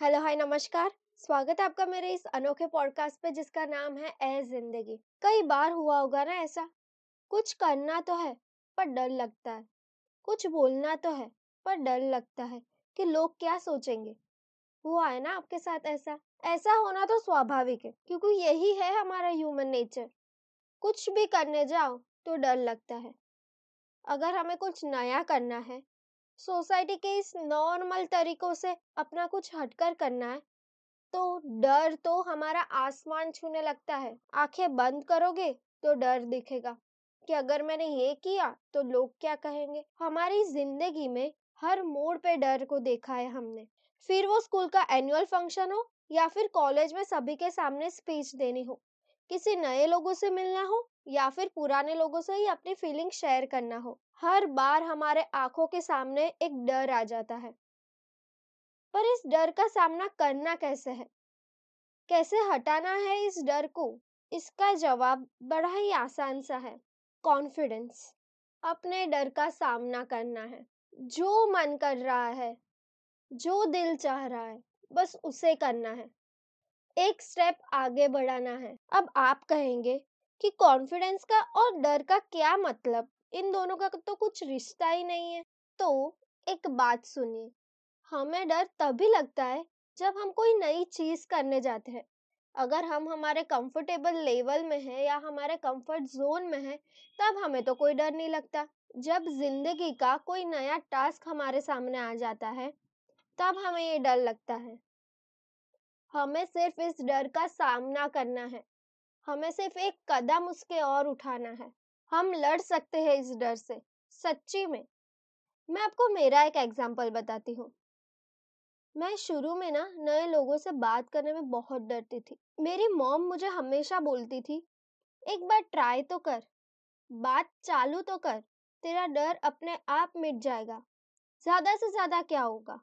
Hello, हाय, नमस्कार। स्वागत है आपका मेरे इस अनोखे पॉडकास्ट पे जिसका नाम है ए ज़िंदगी। कई बार हुआ होगा ना ऐसा? कुछ करना तो है, पर डर लगता है। कुछ बोलना तो है, पर डर लगता है कि लोग क्या सोचेंगे। हुआ है ना आपके साथ ऐसा? ऐसा होना तो स्वाभाविक है, क्योंकि यही है हमारा ह्यूमन नेचर। कुछ भी करने जाओ तो डर लगता है। अगर हमें कुछ नया करना है सोसाइटी के इस नॉर्मल तरीकों से अपना कुछ हटकर करना है। तो डर तो हमारा आसमान छूने लगता है। आँखें बंद करोगे तो डर दिखेगा कि अगर मैंने ये किया तो लोग क्या कहेंगे? हमारी ज़िंदगी में हर मोड़ पे डर को देखा है हमने। फिर वो स्कूल का एनुअल फ़ंक्शन हो या फिर कॉलेज में सभी के सामने स्पीच देनी हो। किसी नए लोगों से मिलना हो या फिर पुराने लोगों से ही अपनी फीलिंग शेयर करना हो। हर बार हमारे आँखों के सामने एक डर आ जाता है। पर इस डर का सामना करना कैसे है? कैसे हटाना है इस डर को? इसका जवाब बड़ा ही आसान सा है कॉन्फिडेंस अपने डर का सामना करना है। जो मन कर रहा है, जो दिल चाह रहा है, बस उसे करना है। एक स्टेप आगे बढ़ाना है। अब आप कहेंगे कि कॉन्फिडेंस का और डर का क्या मतलब? इन दोनों का तो कुछ रिश्ता ही नहीं है। तो एक बात सुनिए, हमें डर तभी लगता है जब हम कोई नई चीज़ करने जाते हैं। अगर हम हमारे कंफर्टेबल लेवल में हैं या हमारे कंफर्ट जोन में हैं, तब हमें तो कोई डर नहीं लगता। जब ज़िंदगी का कोई नया टास्क हमारे सामने आ जाता है, तब हमें ये डर लगता है। हमें सिर्फ़ इस डर का सामना करना है। हमें सिर्फ़ एक कदम उसके और उठाना है। हम लड़ सकते हैं इस डर से, सच्ची में। मैं आपको मेरा एक एग्ज़ाम्पल बताती हूँ। मैं शुरू में ना नए लोगों से बात करने में बहुत डरती थी। मेरी मॉम मुझे हमेशा बोलती थी, एक बार ट्राई तो कर, बात चालू तो कर, तेरा डर अपने आप मिट जाएगा। ज़्यादा से ज़्यादा क्या होगा?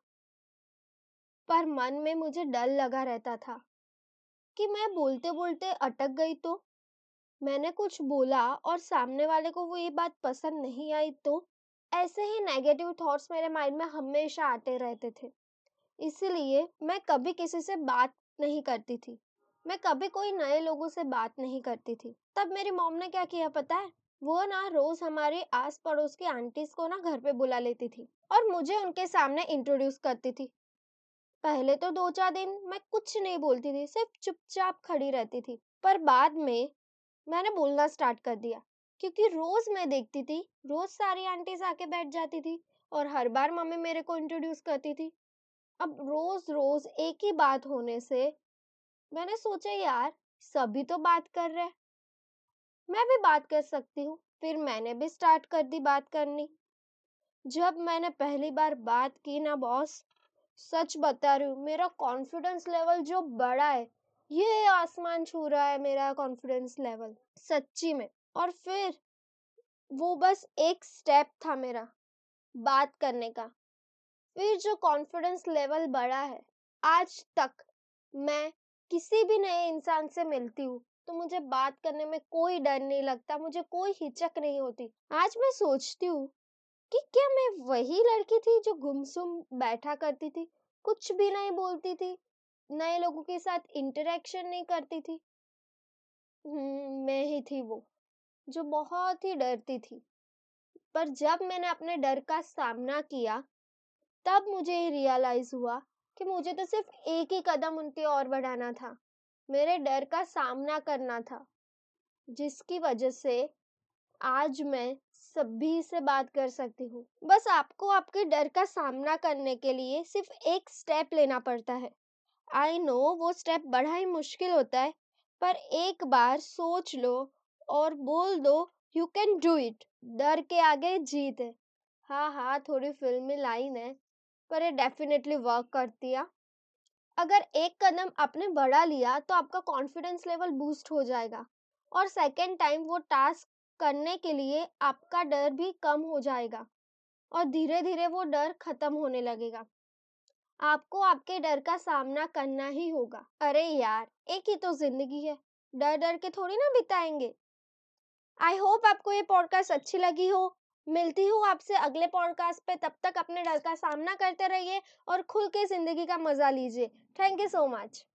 पर मन में मुझे डर लगा रहता था कि मैं बोलते बोलते अटक गई तो। मैंने कुछ बोला और सामने वाले को वो ये बात पसंद नहीं आई तो ऐसे ही नेगेटिव थॉट्स मेरे माइंड में हमेशा आते रहते थे। इसलिए मैं कभी किसी से बात नहीं करती थी। मैं कभी कोई नए लोगों से बात नहीं करती थी। तब मेरी मॉम ने क्या किया पता है? वो ना रोज हमारे आस पड़ोस की आंटीज को ना घर पे बुला लेती थी और मुझे उनके सामने इंट्रोड्यूस करती थी। पहले तो दो चार दिन मैं कुछ नहीं बोलती थी, सिर्फ़ चुपचाप खड़ी रहती थी। पर बाद में मैंने बोलना स्टार्ट कर दिया, क्योंकि रोज मैं देखती थी, रोज सारी आंटीज आके बैठ जाती थी और हर बार मम्मी मेरे को इंट्रोड्यूस करती थी। अब रोज रोज एक ही बात होने से मैंने सोचा, यार, सभी तो बात कर रहे मैं भी बात कर सकती हूँ, फिर मैंने भी स्टार्ट कर दी बात करनी। जब मैंने पहली बार बात की ना, बॉस सच बता रही हूँ, मेरा कॉन्फिडेंस लेवल जो बड़ा है, ये आसमान छू रहा है मेरा कॉन्फिडेंस लेवल सच्ची में। और फिर वो बस एक स्टेप था मेरा बात करने का। फिर जो कॉन्फिडेंस लेवल बढ़ा है, आज तक मैं किसी भी नए इंसान से मिलती हूँ तो मुझे बात करने में कोई डर नहीं लगता, मुझे कोई हिचक नहीं होती। आज मैं सोचती हूँ कि क्या मैं वही लड़की थी जो गुमसुम बैठा करती थी? कुछ भी नहीं बोलती थी नए लोगों के साथ इंटरेक्शन नहीं करती थी। हम्म मैं ही थी वो, जो बहुत ही डरती थी। पर जब मैंने अपने डर का सामना किया, तब मुझे रियलाइज़ हुआ कि मुझे तो सिर्फ़ एक ही कदम उनके और बढ़ाना था, मेरे डर का सामना करना था, जिसकी वजह से आज मैं सभी से बात कर सकती हूँ। बस आपको आपके डर का सामना करने के लिए सिर्फ़ एक स्टेप लेना पड़ता है। आई नो वो स्टेप बड़ा ही मुश्किल होता है, पर एक बार सोच लो और बोल दो यू कैन डू इट डर के आगे जीत है। हाँ हाँ थोड़ी फिल्मी लाइन है, पर ये डेफिनेटली वर्क करती है। अगर एक कदम आपने बढ़ा लिया तो आपका कॉन्फिडेंस लेवल बूस्ट हो जाएगा। और सेकेंड टाइम वो टास्क करने के लिए आपका डर भी कम हो जाएगा और धीरे धीरे वो डर खत्म होने लगेगा। आपको आपके डर का सामना करना ही होगा। अरे यार, एक ही तो ज़िंदगी है। डर डर के थोड़ी ना बिताएँगे। आई होप आपको ये पॉडकास्ट अच्छी लगी हो। मिलती हूँ आपसे अगले पॉडकास्ट पे। तब तक अपने डर का सामना करते रहिए और खुल के ज़िंदगी का मज़ा लीजिए। Thank you so much.